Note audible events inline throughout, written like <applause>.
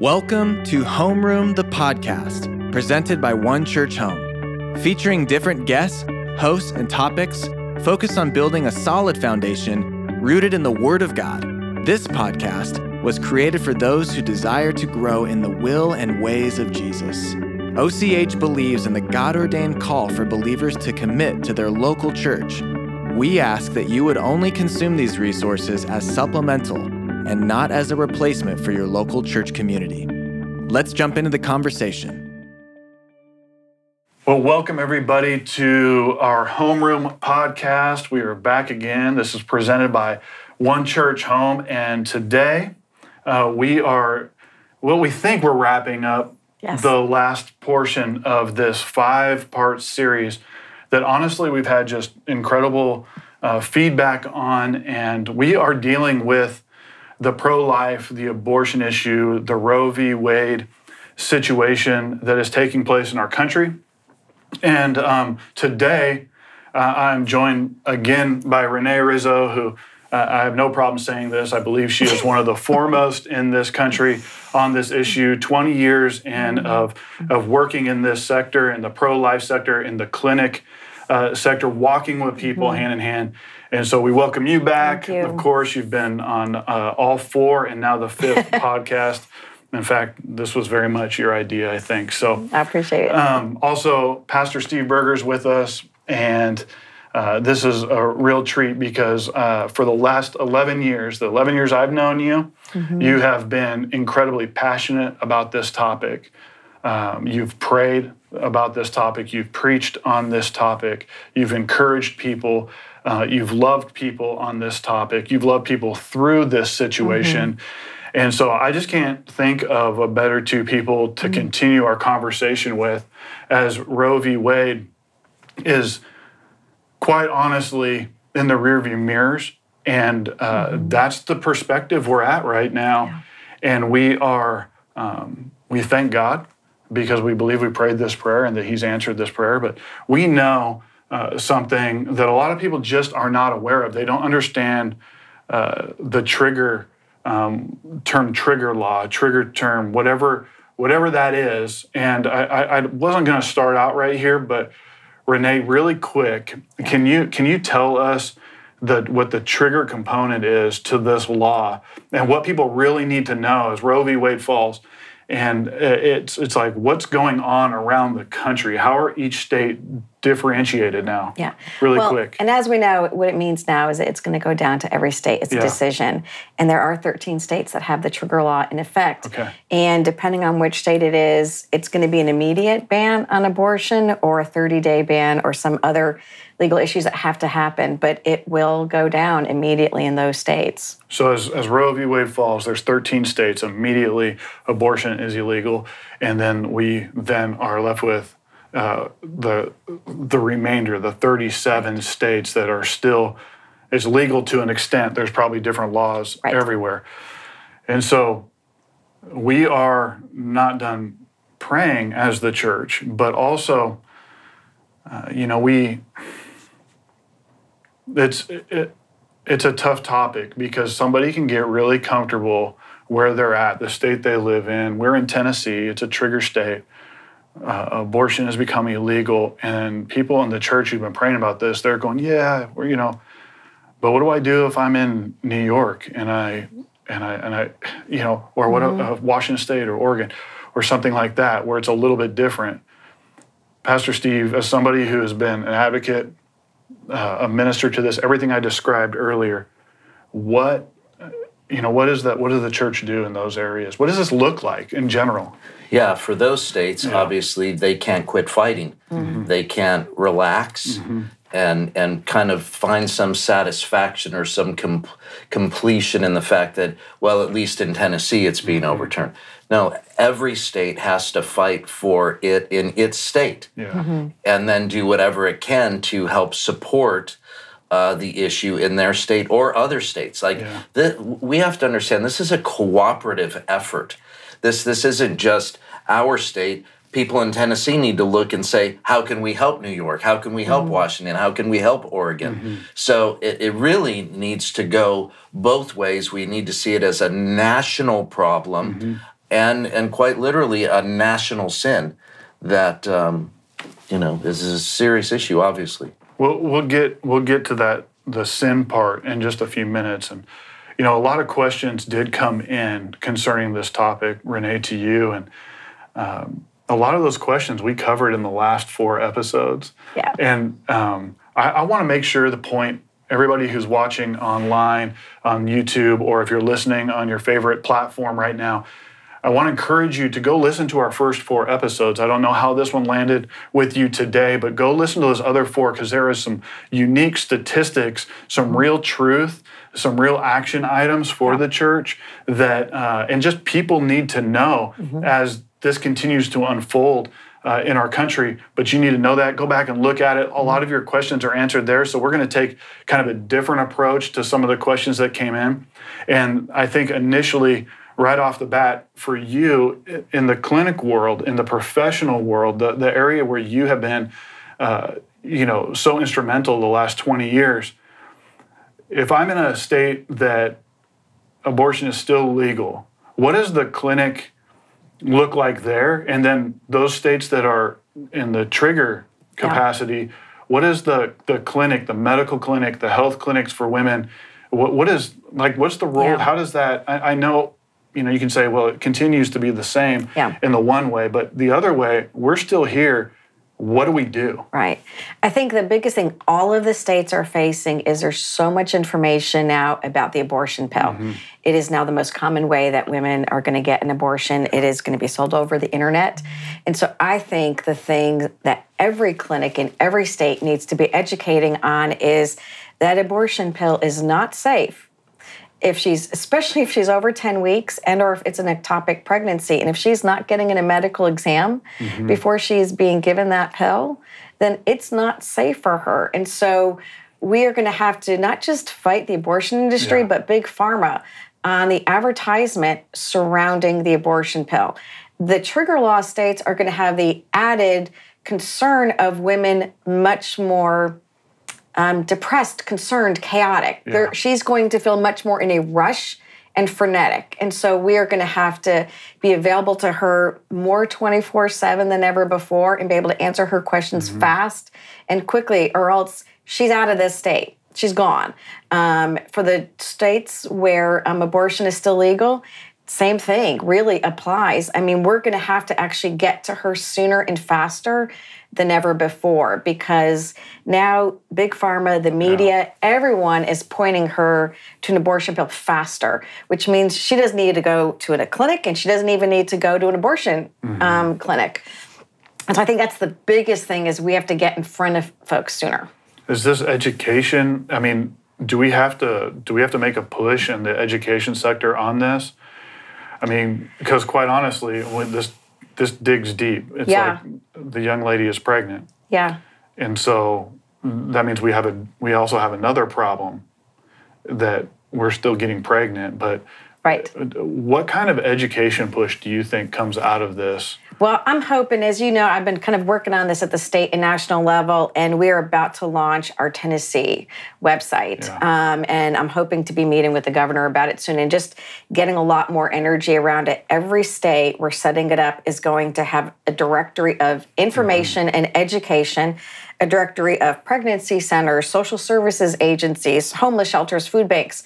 Welcome to Homeroom, the podcast, presented by One Church Home, featuring different guests, hosts, and topics focused on building a solid foundation rooted in the Word of God. This podcast was created for those who desire to grow in the will and ways of Jesus. OCH believes in the God ordained call for believers to commit to their local church. We ask that you would only consume these resources as supplemental and not as a replacement for your local church community. Let's jump into the conversation. Well, welcome everybody to our homeroom podcast. We are back again. This is presented by One Church Home, and today uh, we are, well, we think we're wrapping up Yes. the last portion of this five part series that honestly we've had just incredible uh, feedback on, and we are dealing with the pro life, the abortion issue, the Roe v. Wade situation that is taking place in our country. And um, today, uh, I'm joined again by Renee Rizzo, who uh, I have no problem saying this. I believe she is one of the <laughs> foremost in this country on this issue. 20 years in of of working in this sector, in the pro life sector, in the clinic uh, sector, walking with people hand in hand. And so we welcome you back. You. Of course, you've been on uh, all four and now the fifth <laughs> podcast. In fact, this was very much your idea, I think. So I appreciate it. um, also, Pastor Steve Berger's with us, and uh, this is a real treat because uh, for the last 11 years, the 11 years I've known you, you have been incredibly passionate about this topic. Um, you've prayed about this topic, you've preached on this topic, you've encouraged people, uh, you've loved people on this topic, you've loved people through this situation. And so I just can't think of a better two people to continue our conversation with as Roe v. Wade is quite honestly in the rearview mirrors. And uh, that's the perspective we're at right now. And we are, um, we thank God because we believe we prayed this prayer and that He's answered this prayer. But we know uh, something that a lot of people just are not aware of. They don't understand uh, the trigger um, term, trigger law, trigger term, whatever whatever that is. And I, I, I wasn't going to start out right here, but Renee, really quick, can you can you tell us the what the trigger component is to this law and what people really need to know is Roe v. Wade falls? And uh, it's it's like what's going on around the country? How are each state differentiated now? yeah. really well, quick. And as we know, what it means now is that it's going to go down to every state. It's Yeah. a decision. And there are 13 states that have the trigger law in effect. Okay. And depending on which state it is, it's going to be an immediate ban on abortion or a 30 day ban or some other legal issues that have to happen. But it will go down immediately in those states. So as, as Roe v. Wade falls, there's 13 states immediately abortion is illegal, and then we then are left with uh, the the remainder, the 37 states that are still it's legal to an extent. There's probably different laws Right. everywhere, and so we are not done praying as the church, but also, uh, you know, we it's it, it's a tough topic because somebody can get really comfortable where they're at, the state they live in. We're in Tennessee, it's a trigger state. Uh, abortion is becoming illegal, and people in the church who've been praying about this, they're going, "Yeah, we're, you know." But what do I do if I'm in New York and I and I and I, you know, or what uh, Washington State or Oregon or something like that, where it's a little bit different? Pastor Steve, as somebody who has been an advocate uh, a minister to this, everything I described earlier, what you know, what is that? What does the church do in those areas? What does this look like in general? Yeah, for those states, obviously they can't quit fighting. Mm-hmm. They can't relax mm-hmm. and and kind of find some satisfaction or some com- completion in the fact that well, at least in Tennessee it's being mm-hmm. overturned. No, every state has to fight for it in its state Yeah, and then do whatever it can to help support uh, the issue in their state or other states. Like Yeah. thi- we have to understand, this is a cooperative effort. This this isn't just our state. People in Tennessee need to look and say, how can we help New York? How can we help Washington? How can we help Oregon? So it, it really needs to go both ways. We need to see it as a national problem and and quite literally a national sin that um, you know is a serious issue. Obviously, We'll we'll get we'll get to that the sin part in just a few minutes, and you know a lot of questions did come in concerning this topic, Renee, to you, and um, a lot of those questions we covered in the last four episodes. Yeah. And um, I, I want to make sure the point everybody who's watching online on YouTube or if you're listening on your favorite platform right now. I want to encourage you to go listen to our first four episodes. I don't know how this one landed with you today, but go listen to those other four because there is some unique statistics, some real truth, some real action items for the church that, uh, and just people need to know as this continues to unfold uh, in our country. But you need to know that. Go back and look at it. A lot of your questions are answered there. So we're going to take kind of a different approach to some of the questions that came in. And I think initially, right off the bat for you in the clinic world, in the professional world, the, the area where you have been, uh, you know, so instrumental the last 20 years. If I'm in a state that abortion is still legal, what does the clinic look like there? And then those states that are in the trigger capacity, what is the, the clinic, the medical clinic, the health clinics for women? What, what is like, what's the role? Yeah. How does that, I, I know you know, you can say, well, it continues to be the same Yeah. in the one way, but the other way, we're still here. What do we do? Right. I think the biggest thing all of the states are facing is there's so much information now about the abortion pill. Mm-hmm. It is now the most common way that women are going to get an abortion. It is going to be sold over the internet. And so I think the thing that every clinic in every state needs to be educating on is that abortion pill is not safe if she's especially if she's over 10 weeks and or if it's an ectopic pregnancy. And if she's not getting in a medical exam mm-hmm. before she's being given that pill then it's not safe for her. And so we are going to have to not just fight the abortion industry Yeah. but big pharma on the advertisement surrounding the abortion pill. The trigger law states are going to have the added concern of women much more um, depressed, concerned, chaotic. There, she's going to feel much more in a rush and frenetic. And so we are going to have to be available to her more 24 7 than ever before and be able to answer her questions fast and quickly, or else she's out of this state. She's gone. Um, for the states where um, abortion is still legal, same thing really applies. I mean, we're going to have to actually get to her sooner and faster than ever before because now big pharma, the media, everyone is pointing her to an abortion pill faster, which means she doesn't need to go to a clinic and she doesn't even need to go to an abortion um, clinic. And so I think that's the biggest thing is we have to get in front of folks sooner. Is this education? I mean, do we have to do we have to make a push in the education sector on this? I mean, because quite honestly, when this this digs deep. It's Yeah. like the young lady is pregnant, Yeah. and so that means we have a we also have another problem that we're still getting pregnant. But Right. what kind of education push do you think comes out of this? Well, I'm hoping, as you know, I've been kind of working on this at the state and national level, and we're about to launch our Tennessee website. Yeah. Um, and I'm hoping to be meeting with the governor about it soon and just getting a lot more energy around it. Every state we're setting it up is going to have a directory of information and education. A directory of pregnancy centers, social services agencies, homeless shelters, food banks,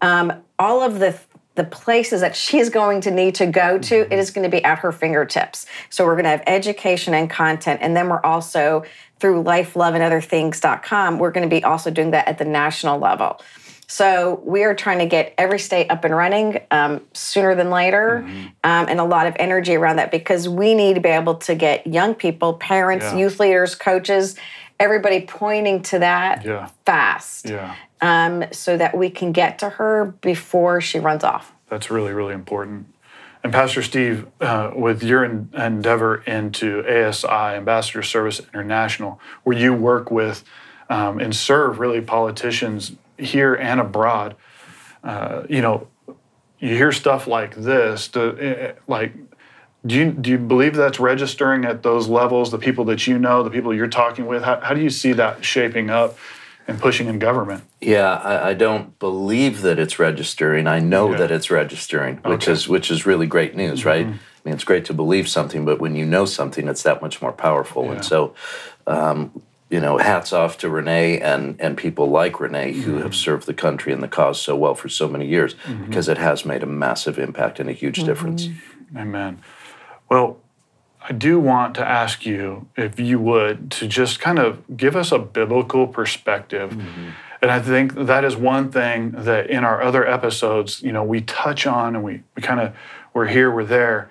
um, all of the the places that she's going to need to go to, it is going to be at her fingertips. So we're going to have education and content. And then we're also through life, love, and other things.com, we're going to be also doing that at the national level. So we are trying to get every state up and running um, sooner than later, um, and a lot of energy around that because we need to be able to get young people, parents, Yeah. youth leaders, coaches, everybody pointing to that Yeah. fast Yeah, um, so that we can get to her before she runs off. that's really really important. And Pastor Steve, uh, with your en- endeavor into ASI, Ambassador Service International, where you work with um, and serve really politicians here and abroad, uh, you know, you hear stuff like this. To, eh, like, do you do you believe that's registering at those levels? The people that you know, the people you're talking with, how, how do you see that shaping up and pushing in government. Yeah, I, I don't believe that it's registering. I know Yeah. that it's registering, which Okay. is which is really great news, right? Mm-hmm. I mean, it's great to believe something, but when you know something, it's that much more powerful. Yeah. And so, um, you know, hats off to Renee and and people like Renee who mm-hmm. have served the country and the cause so well for so many years, mm-hmm. because it has made a massive impact and a huge difference. Amen. Well, I do want to ask you, if you would, to just kind of give us a biblical perspective. Mm-hmm. And I think that is one thing that in our other episodes, you know, we touch on and we, we kind of, we're here, we're there.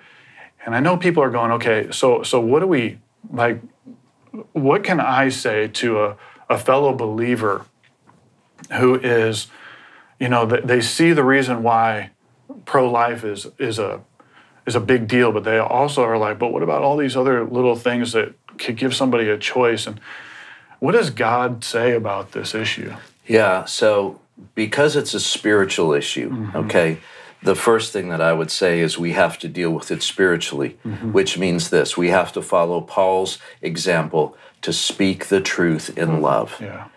And I know people are going, okay, so so what do we like what can I say to a, a fellow believer who is, you know, they, they see the reason why pro-life is is a is a big deal, but they also are like, but what about all these other little things that could give somebody a choice? And what does God say about this issue? Yeah, so because it's a spiritual issue, mm-hmm. okay, the first thing that I would say is we have to deal with it spiritually, mm-hmm. which means this we have to follow Paul's example to speak the truth in love. Yeah.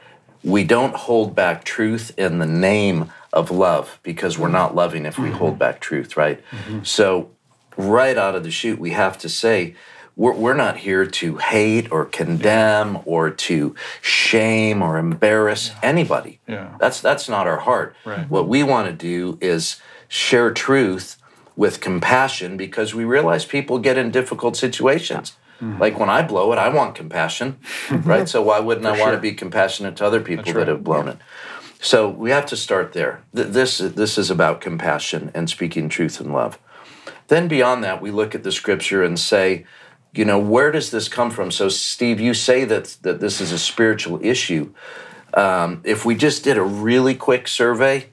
We don't hold back truth in the name of love because we're not loving if we mm-hmm. hold back truth, right? So, right out of the chute, we have to say, we're, we're not here to hate or condemn or to shame or embarrass anybody. Yeah. That's that's not our heart. Right. What we want to do is share truth with compassion because we realize people get in difficult situations. Mm-hmm. Like when I blow it, I want compassion, right? So why wouldn't <laughs> I want to be compassionate to other people That's that have blown it? So we have to start there. Th- This this is about compassion and speaking truth in love. Then beyond that, we look at the scripture and say, you know, where does this come from? So Steve, you say that that this is a spiritual issue. Um, if we just did a really quick survey,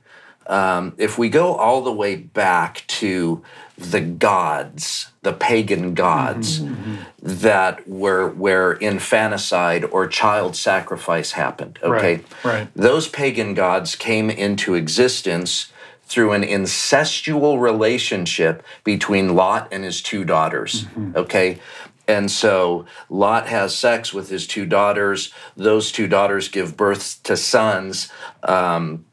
um, if we go all the way back to the gods, the pagan gods that were where infanticide or child sacrifice happened. Okay, Right, right. those pagan gods came into existence through an incestual relationship between Lot and his two daughters. Okay. And so Lot has sex with his two daughters. Those two daughters give birth to sons um,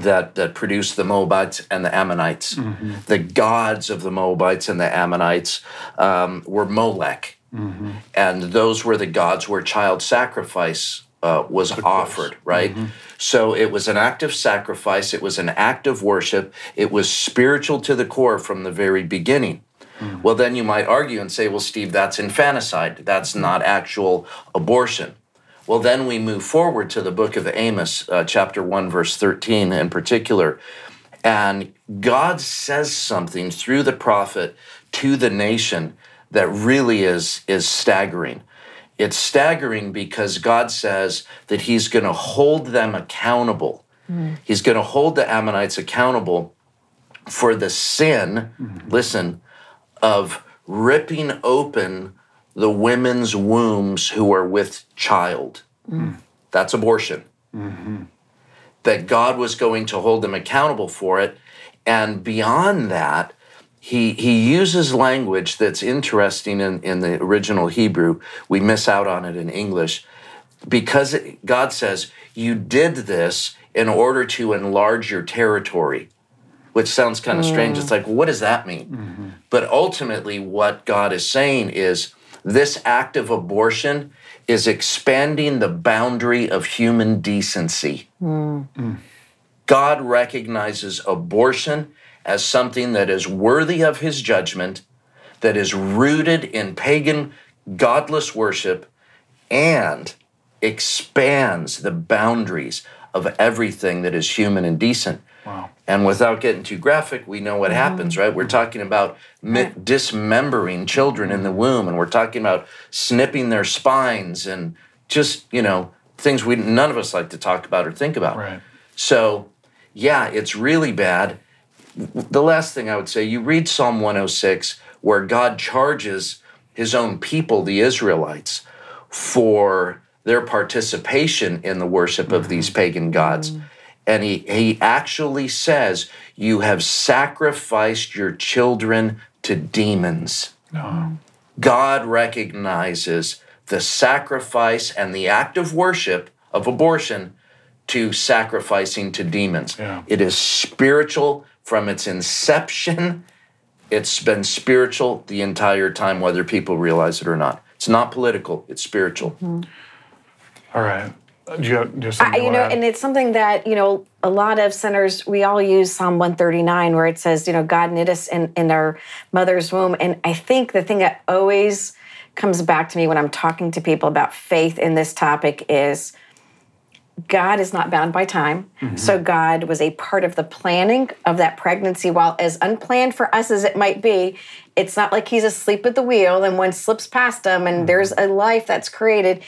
that, that produce the Moabites and the Ammonites. The gods of the Moabites and the Ammonites um, were Molech. And those were the gods where child sacrifice uh, was offered, right? So it was an act of sacrifice, it was an act of worship, it was spiritual to the core from the very beginning. Well, then you might argue and say, well, Steve, that's infanticide. That's not actual abortion. Well, then we move forward to the book of Amos, uh, chapter 1, verse 13 in particular. And God says something through the prophet to the nation that really is, is staggering. It's staggering because God says that He's going to hold them accountable. Mm-hmm. He's going to hold the Ammonites accountable for the sin, mm-hmm. listen, of ripping open the women's wombs who are with child. Mm-hmm. That's abortion. That God was going to hold them accountable for it. And beyond that, he, he uses language that's interesting in, in the original Hebrew. We miss out on it in English because it, God says, You did this in order to enlarge your territory, which sounds kind of strange. Mm. It's like, what does that mean? Mm-hmm. But ultimately, what God is saying is this act of abortion is expanding the boundary of human decency. Mm. God recognizes abortion as something that is worthy of his judgment, that is rooted in pagan, godless worship, and expands the boundaries of everything that is human and decent. Wow. And without getting too graphic, we know what happens, right? We're talking about mi- dismembering children in the womb, and we're talking about snipping their spines and just, you know, things we none of us like to talk about or think about. Right. So, yeah, it's really bad. The last thing I would say, you read Psalm 106, where God charges his own people, the Israelites, for their participation in the worship of these mm-hmm. pagan gods. Mm-hmm. And he, he actually says, You have sacrificed your children to demons. No. God recognizes the sacrifice and the act of worship of abortion to sacrificing to demons. Yeah. It is spiritual from its inception. It's been spiritual the entire time, whether people realize it or not. It's not political, it's spiritual. All right. Uh, Do you have, do you have something I, you know, add? and it's something that you know a lot of centers we all use Psalm 139 where it says you know God knit us in in our mother's womb, and I think the thing that always comes back to me when I'm talking to people about faith in this topic is God is not bound by time. Mm-hmm. So God was a part of the planning of that pregnancy while as unplanned for us as it might be, it's not like he's asleep at the wheel and one slips past him and mm-hmm. there's a life that's created.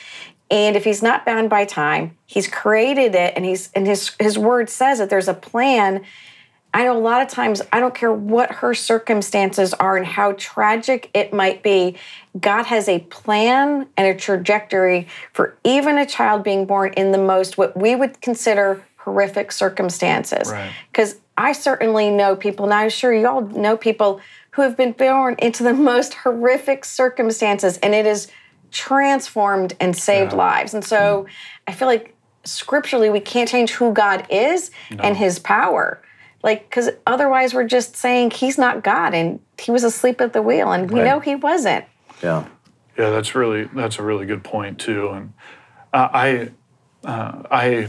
And if he's not bound by time, he's created it and he's and his his word says that there's a plan I know a lot of times, I don't care what her circumstances are and how tragic it might be, God has a plan and a trajectory for even a child being born in the most what we would consider horrific circumstances. Right. Because I certainly know people, and I'm sure you all know people who have been born into the most horrific circumstances, and it has transformed and saved lives. And so mm-hmm. I feel like scripturally, we can't change who God is and his power like because otherwise we're just saying he's not god and he was asleep at the wheel and we Right. know he wasn't Yeah. Yeah, that's really that's a really good point too, and uh, I uh, I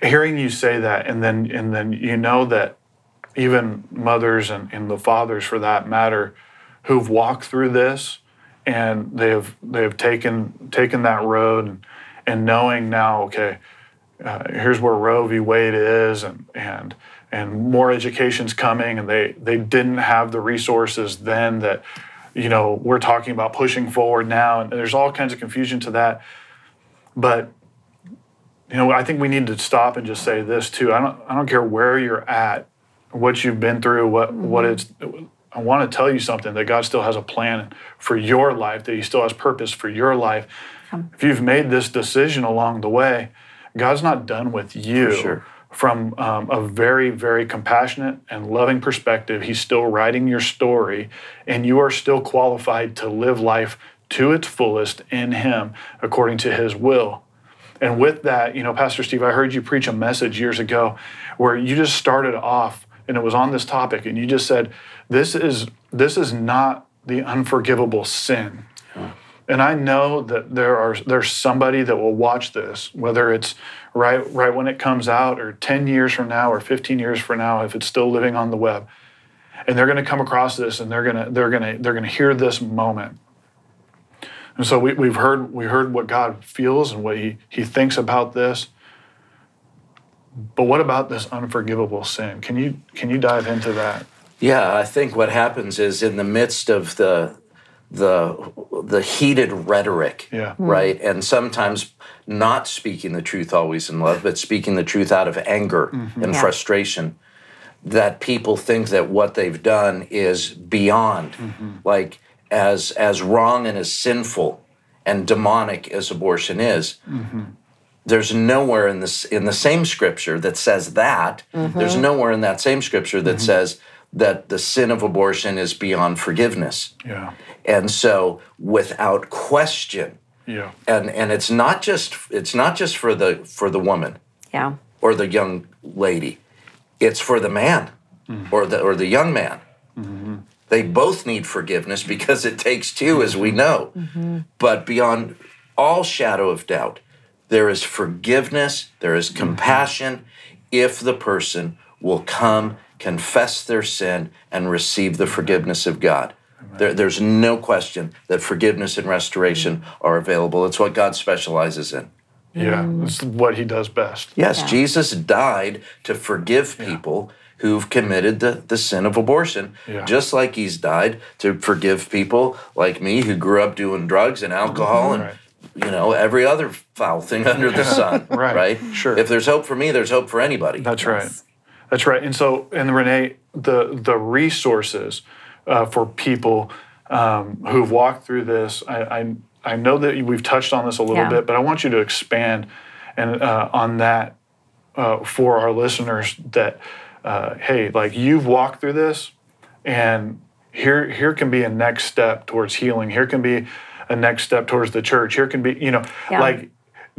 hearing you say that, and then and then you know that even mothers and, and the fathers for that matter, who've walked through this, and they have they have taken taken that road, and, and knowing now, okay, uh, here's where Roe v. Wade is, and and and more education's coming, and they they didn't have the resources then that you know we're talking about pushing forward now, and there's all kinds of confusion to that. But you know, I think we need to stop and just say this too. I don't I don't care where you're at, what you've been through, what what it's. I want to tell you something that God still has a plan for your life, that He still has purpose for your life. If you've made this decision along the way, God's not done with you. sure. From um, a very, very compassionate and loving perspective, He's still writing your story, and you are still qualified to live life to its fullest in Him according to His will. And with that, you know, Pastor Steve, I heard you preach a message years ago where you just started off and it was on this topic and you just said this is this is not the unforgivable sin. And I know that there are there's somebody that will watch this, whether it's right right when it comes out or 10 years from now or 15 years from now if it's still living on the web. And they're going to come across this and they're going to they're going to they're going to hear this moment. And so we, we've heard we heard what God feels and what he, he thinks about this. But what about this unforgivable sin? Can you can you dive into that? Yeah, I think what happens is in the midst of the the the heated rhetoric, Yeah. Hmm. right, and sometimes not speaking the truth always in love, but speaking the truth out of anger mm-hmm. and Yeah. frustration, that people think that what they've done is beyond, mm-hmm. like as as wrong and as sinful and demonic as abortion is. Mm-hmm. There's nowhere in this in the same scripture that says that. There's nowhere in that same scripture that says that the sin of abortion is beyond forgiveness. Yeah. And so without question, Yeah. and and it's not just it's not just for the for the woman yeah or the young lady. It's for the man mm-hmm. or the or the young man. Mm-hmm. They both need forgiveness because it takes two, as we mm-hmm. know. But beyond all shadow of doubt, there is forgiveness, there is compassion if the person will come, confess their sin, and receive the forgiveness of God. There, there's no question that forgiveness and restoration are available. It's what God specializes in. Yeah. Mm. It's what he does best. Yes, Yeah. Jesus died to forgive people who've committed the, the sin of abortion, Yeah. just like he's died to forgive people like me who grew up doing drugs and alcohol mm-hmm. and Right. you know every other foul thing under the sun. <laughs> Right, Right. sure. If there's hope for me, there's hope for anybody. That's right. That's right. And so, and Renee, the the resources uh, for people um, who've walked through this, I, I I know that we've touched on this a little Yeah. bit, but I want you to expand and uh, on that uh, for our listeners. That uh, hey, like you've walked through this, and here here can be a next step towards healing. Here can be a next step towards the church. Here can be you know Yeah. like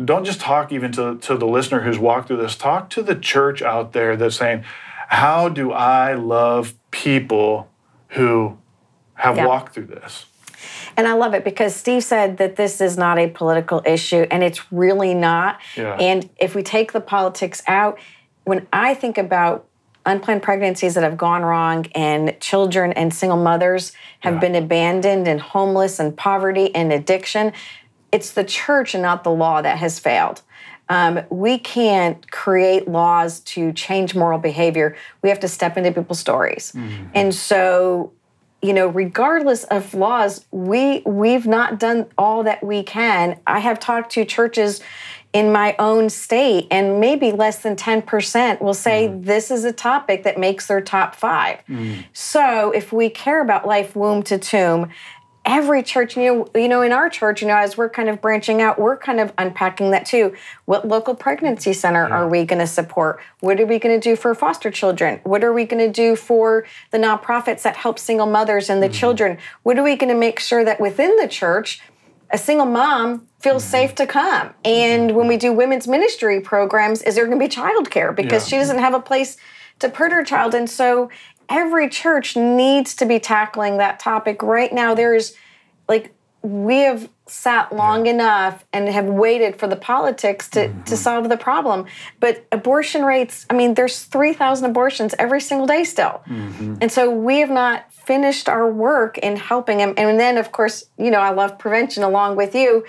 don't just talk even to, to the listener who's walked through this, talk to the church out there that's saying, How do I love people who have Yeah. walked through this? And I love it because Steve said that this is not a political issue, and it's really not. Yeah. And if we take the politics out, when I think about unplanned pregnancies that have gone wrong and children and single mothers have Yeah. been abandoned and homeless and poverty and addiction, it's the church and not the law that has failed. Um, we can't create laws to change moral behavior. We have to step into people's stories. Mm-hmm. And so you know regardless of laws we we've not done all that we can i have talked to churches in my own state and maybe less than 10% will say mm-hmm. this is a topic that makes their top 5 mm-hmm. so if we care about life womb to tomb every church you know, you know in our church you know as we're kind of branching out we're kind of unpacking that too. What local pregnancy center are we going to support? What are we going to do for foster children? What are we going to do for the nonprofits that help single mothers and the mm-hmm. children? What are we going to make sure that within the church a single mom feels mm-hmm. safe to come? And mm-hmm. when we do women's ministry programs is there going to be childcare? Because Yeah. she doesn't have a place to put her child. And so every church needs to be tackling that topic. Right now there's like we have sat long enough and have waited for the politics to, to mm-hmm. solve the problem. But abortion rates i mean there's 3000 abortions every single day still. Mm-hmm. And so we have not finished our work in helping them and then of course you know i love prevention along with you.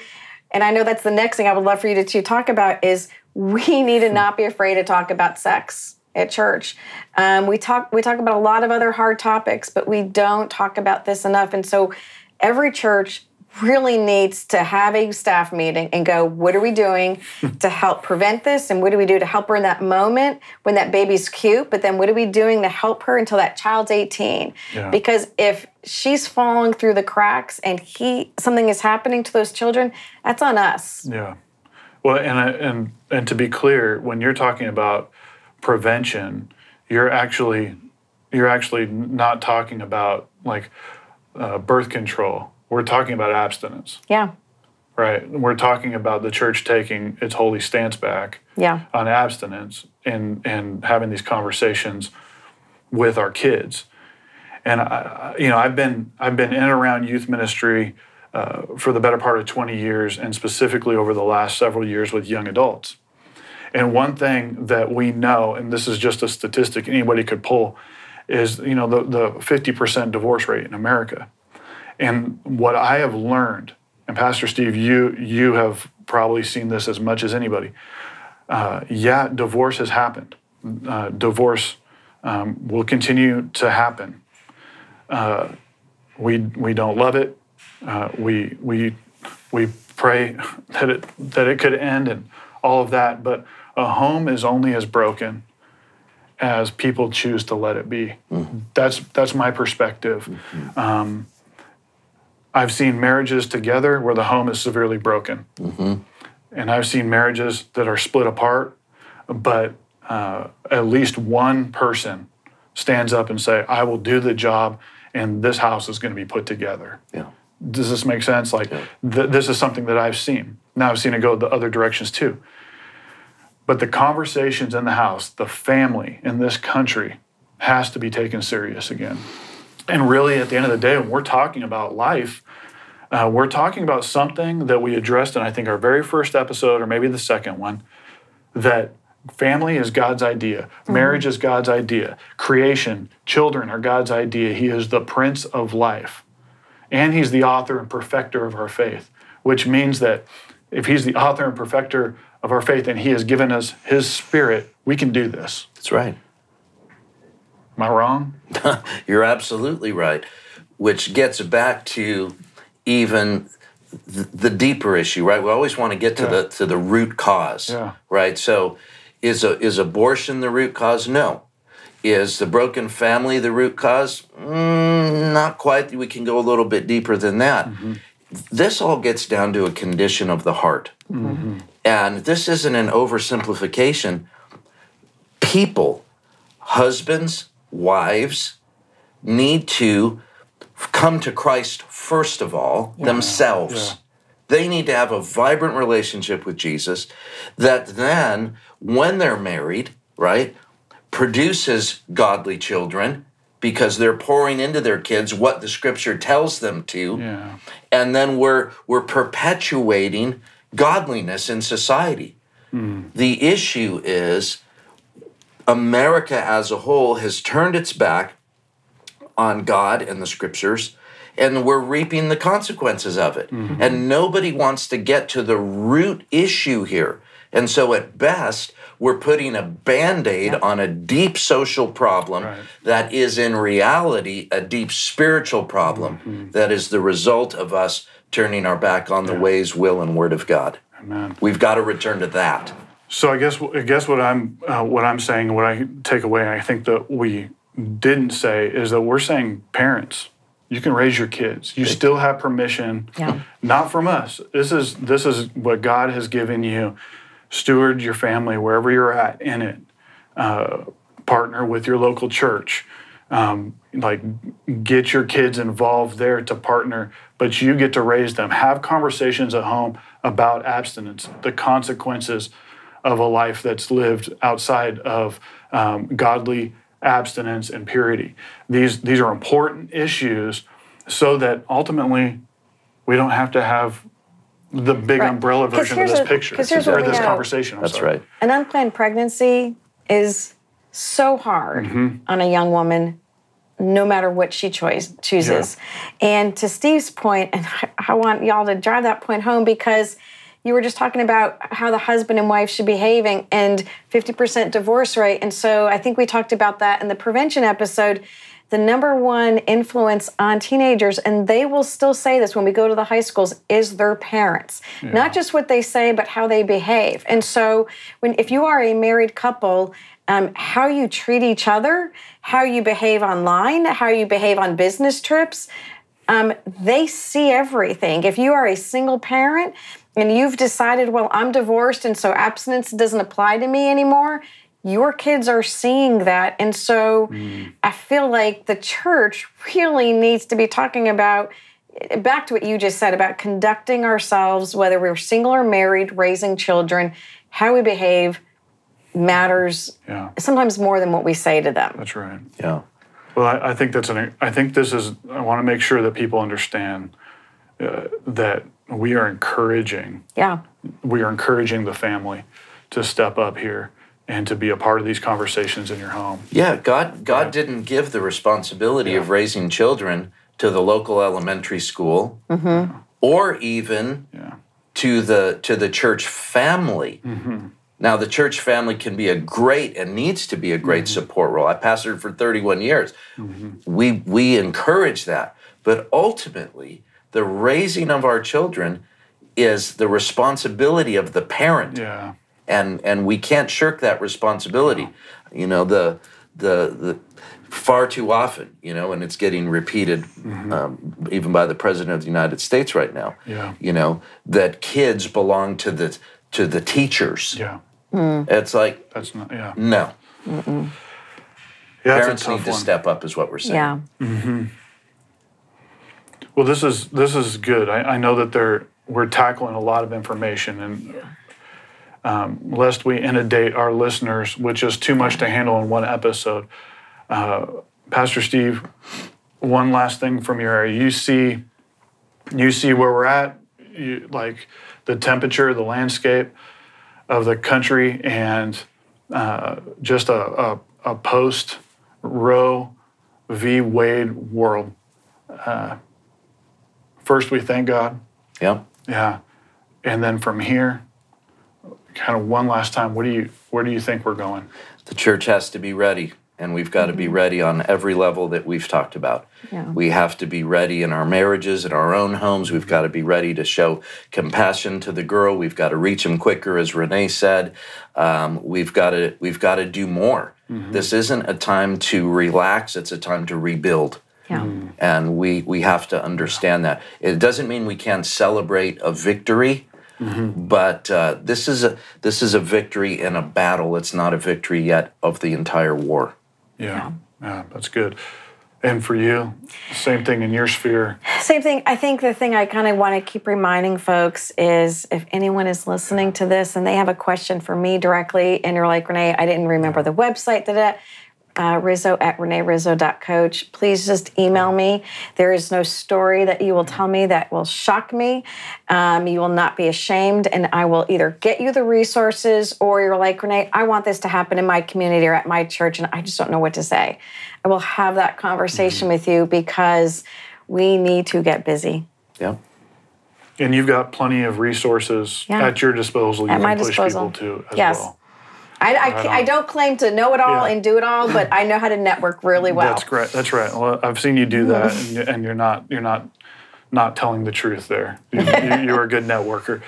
And i know that's the next thing i would love for you to, to talk about is we need to not be afraid to talk about sex at church. Um, we talk we talk about a lot of other hard topics, but we don't talk about this enough. And so every church really needs to have a staff meeting and go, what are we doing <laughs> to help prevent this? And what do we do to help her in that moment when that baby's cute? But then what are we doing to help her until that child's 18? Yeah. Because if she's falling through the cracks and he something is happening to those children, that's on us. Yeah. Well, and and and to be clear, when you're talking about prevention, you're actually you're actually not talking about like uh, birth control. We're talking about abstinence, Yeah. right? We're talking about the church taking its holy stance back Yeah. on abstinence and and having these conversations with our kids. And I, you know, I've been I've been in and around youth ministry uh, for the better part of 20 years, and specifically over the last several years with young adults. And one thing that we know, and this is just a statistic anybody could pull, is you know the the 50% divorce rate in America. And what I have learned, and Pastor Steve, you you have probably seen this as much as anybody. Uh, yeah, divorce has happened. Uh, divorce um, will continue to happen. Uh, we we don't love it. Uh, we we we pray <laughs> that it that it could end and all of that. But a home is only as broken as people choose to let it be. That's that's my perspective. Um, I've seen marriages together where the home is severely broken, and I've seen marriages that are split apart, but uh, at least one person stands up and say, "I will do the job, and this house is going to be put together." Yeah. Does this make sense? Like, th- this is something that I've seen. Now I've seen it go the other directions too. But the conversations in the house, the family in this country has to be taken serious again. And really, at the end of the day, when we're talking about life, uh, we're talking about something that we addressed in, I think, our very first episode, or maybe the second one, that family is God's idea, marriage is God's idea, creation, children are God's idea. He is the Prince of life, and He's the author and perfecter of our faith, which means that if He's the author and perfecter of our faith and He has given us His Spirit, we can do this. That's right. Am I wrong? <laughs> You're absolutely right. Which gets back to even th- the deeper issue, right? We always want to get to Yeah. the to the root cause, Yeah. right? So, is a, is abortion the root cause? No. Is the broken family the root cause? Mm, not quite. We can go a little bit deeper than that. This all gets down to a condition of the heart. And this isn't an oversimplification. People, husbands, wives, need to come to Christ first of all themselves. They need to have a vibrant relationship with Jesus that then, when they're married, right, produces godly children because they're pouring into their kids what the scripture tells them to. Yeah. And then we're we're perpetuating godliness in society. The issue is America as a whole has turned its back on God and the scriptures, and we're reaping the consequences of it. Mm-hmm. And nobody wants to get to the root issue here. And so, at best, we're putting a band aid on a deep social problem Right. that is in reality a deep spiritual problem mm-hmm. that is the result of us turning our back on the ways, will, and word of God. Amen. We've got to return to that. So I guess I guess what I'm uh, what I'm saying, what I take away, and I think that we didn't say is that we're saying parents, you can raise your kids. You still have permission, Yeah. not from us. This is this is what God has given you. Steward your family wherever you're at in it. Uh, partner with your local church. Um, like get your kids involved there to partner, but you get to raise them. Have conversations at home about abstinence, the consequences of a life that's lived outside of um, godly abstinence and purity. These these are important issues, so that ultimately we don't have to have the big Right. umbrella 'Cause version of this a- picture 'cause here's what or this know. conversation. I'm That's sorry. right. An unplanned pregnancy is so hard Mm-hmm. on a young woman, no matter what she choice, chooses. And to Steve's point, and <laughs> I, want y'all to drive that point home because you were just talking about how the husband and wife should be behaving and 50% divorce rate. And so I think we talked about that in the prevention episode. The number one influence on teenagers, and they will still say this when we go to the high schools, is their parents. Not just what they say, but how they behave. And so, when if you are a married couple, um, how you treat each other, how you behave online, how you behave on business trips, um, they see everything. If you are a single parent and you've decided, well, I'm divorced and so abstinence doesn't apply to me anymore, your kids are seeing that. And so I feel like the church really needs to be talking about. Back to what you just said about conducting ourselves, whether we're single or married, raising children, how we behave matters Yeah, sometimes more than what we say to them. that's right. Yeah. Well, I, I think that's an. I think this is. I want to make sure that people understand uh, that we are encouraging. Yeah. We are encouraging the family to step up here and to be a part of these conversations in your home. Yeah, God God didn't give the responsibility of raising children to the local elementary school or even Yeah. to the to the church family. Now the church family can be a great and needs to be a great mm-hmm. support role. I pastored for 31 years. Mm-hmm. We we encourage that, but ultimately the raising of our children is the responsibility of the parent Yeah. and and we can't shirk that responsibility. You know the the the far too often, you know, and it's getting repeated mm-hmm. um, even by the president of the United States right now. Yeah. You know that kids belong to the to the teachers. Yeah. It's like That's not. Yeah. no, Yeah. Parents need to one. step up, is what we're saying. Yeah. Well, this is this is good. I, I know that they're we're tackling a lot of information, and um, lest we inundate our listeners with just too much to handle in one episode, uh, Pastor Steve, one last thing from your area. You see, you see where we're at, you, like the temperature, the landscape of the country, and uh, just a, a, a post Roe v. Wade world. First, we thank God. Yeah. Yeah. And then from here, kind of one last time, what do you where do you think we're going? The church has to be ready, and we've got to be mm-hmm. ready on every level that we've talked about. Yeah. We have to be ready in our marriages, in our own homes. We've mm-hmm. got to be ready to show compassion to the girl. We've got to reach them quicker, as Renee said. Um, we've got to we've got to do more. Mm-hmm. This isn't a time to relax. It's a time to rebuild. Yeah. Mm. And we, we have to understand that. It doesn't mean we can't celebrate a victory, but uh, this is a this is a victory in a battle. It's not a victory yet of the entire war. Yeah. Yeah, that's good. And for you, same thing in your sphere. Same thing. I think the thing I kind of want to keep reminding folks is if anyone is listening to this and they have a question for me directly, and you're like, Renee, I didn't remember the website, da. Uh, Rizzo at reneerizzo.coach. Please just email me. There is no story that you will tell me that will shock me. Um, you will not be ashamed, and I will either get you the resources or you're like, Renee, I want this to happen in my community or at my church, and I just don't know what to say. I will have that conversation mm-hmm. with you because we need to get busy. Yeah. And you've got plenty of resources yeah. at your disposal. You at my disposal. people to as yes. well. I, I, I, don't claim to know it all yeah. and do it all, but I know how to network really well. That's great. That's right. Well, I've seen you do mm-hmm. that, and, you're not you're not not telling the truth there. You, are a good networker.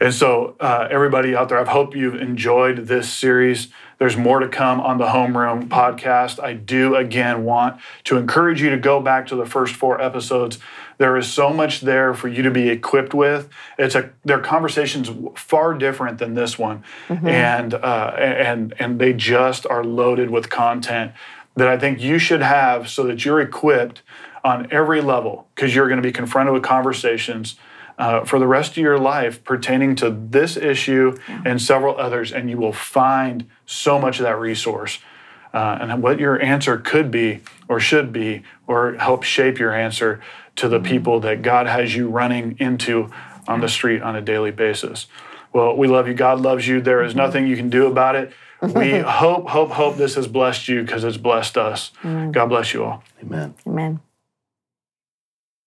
And so, uh, everybody out there, I hope you've enjoyed this series. There's more to come on the Homeroom podcast. I do again want to encourage you to go back to the first four episodes. There is so much there for you to be equipped with. It's a their conversations far different than this one, mm-hmm. and uh, and and they just are loaded with content that I think you should have so that you're equipped on every level because you're going to be confronted with conversations uh, for the rest of your life pertaining to this issue yeah. and several others, and you will find so much of that resource. Uh, and what your answer could be or should be, or help shape your answer to the mm-hmm. people that God has you running into on the street on a daily basis. Well, we love you. God loves you. There is mm-hmm. nothing you can do about it. We <laughs> hope, hope, hope this has blessed you because it's blessed us. Amen. God bless you all. Amen. Amen.